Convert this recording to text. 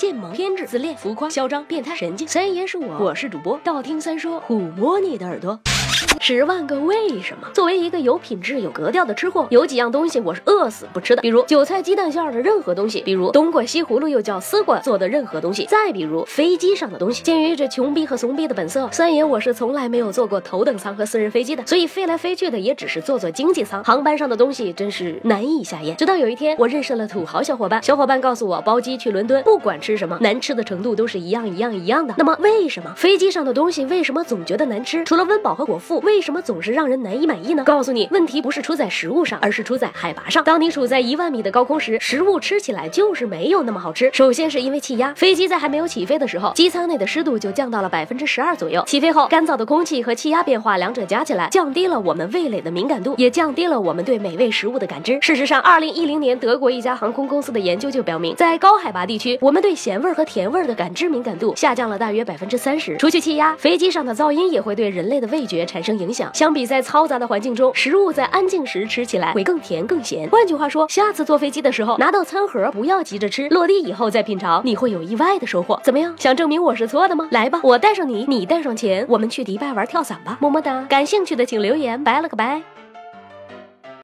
贱萌、偏执、自恋、浮夸、嚣张、变态、神经。三爷是我，我是主播，道听三说，抚摸你的耳朵。十万个为什么？作为一个有品质、有格调的吃货，有几样东西我是饿死不吃的，比如韭菜鸡蛋馅的任何东西，比如冬瓜西葫芦又叫丝瓜做的任何东西，再比如飞机上的东西。鉴于这穷逼和怂逼的本色，三爷我是从来没有坐过头等舱和私人飞机的，所以飞来飞去的也只是坐坐经济舱。航班上的东西真是难以下咽。直到有一天，我认识了土豪小伙伴，小伙伴告诉我，包机去伦敦，不管吃什么，难吃的程度都是一样一样一样的。那么为什么飞机上的东西为什么总觉得难吃？除了温饱和果腹，为什么总是让人难以满意呢？告诉你，问题不是出在食物上，而是出在海拔上。当你处在一万米的高空时，食物吃起来就是没有那么好吃。首先是因为气压，飞机在还没有起飞的时候，机舱内的湿度就降到了百分之十二左右。起飞后，干燥的空气和气压变化，两者加起来，降低了我们味蕾的敏感度，也降低了我们对美味食物的感知。事实上，二零一零年德国一家航空公司的研究就表明，在高海拔地区，我们对咸味和甜味的感知敏感度下降了大约百分之三十。除去气压，飞机上的噪音也会对人类的味觉产产生影响。相比在嘈杂的环境中，食物在安静时吃起来会更甜更咸。换句话说，下次坐飞机的时候拿到餐盒，不要急着吃，落地以后再品尝，你会有意外的收获。怎么样？想证明我是错的吗？来吧，我带上你，你带上钱，我们去迪拜玩跳伞吧。么么哒！感兴趣的请留言，拜了个拜。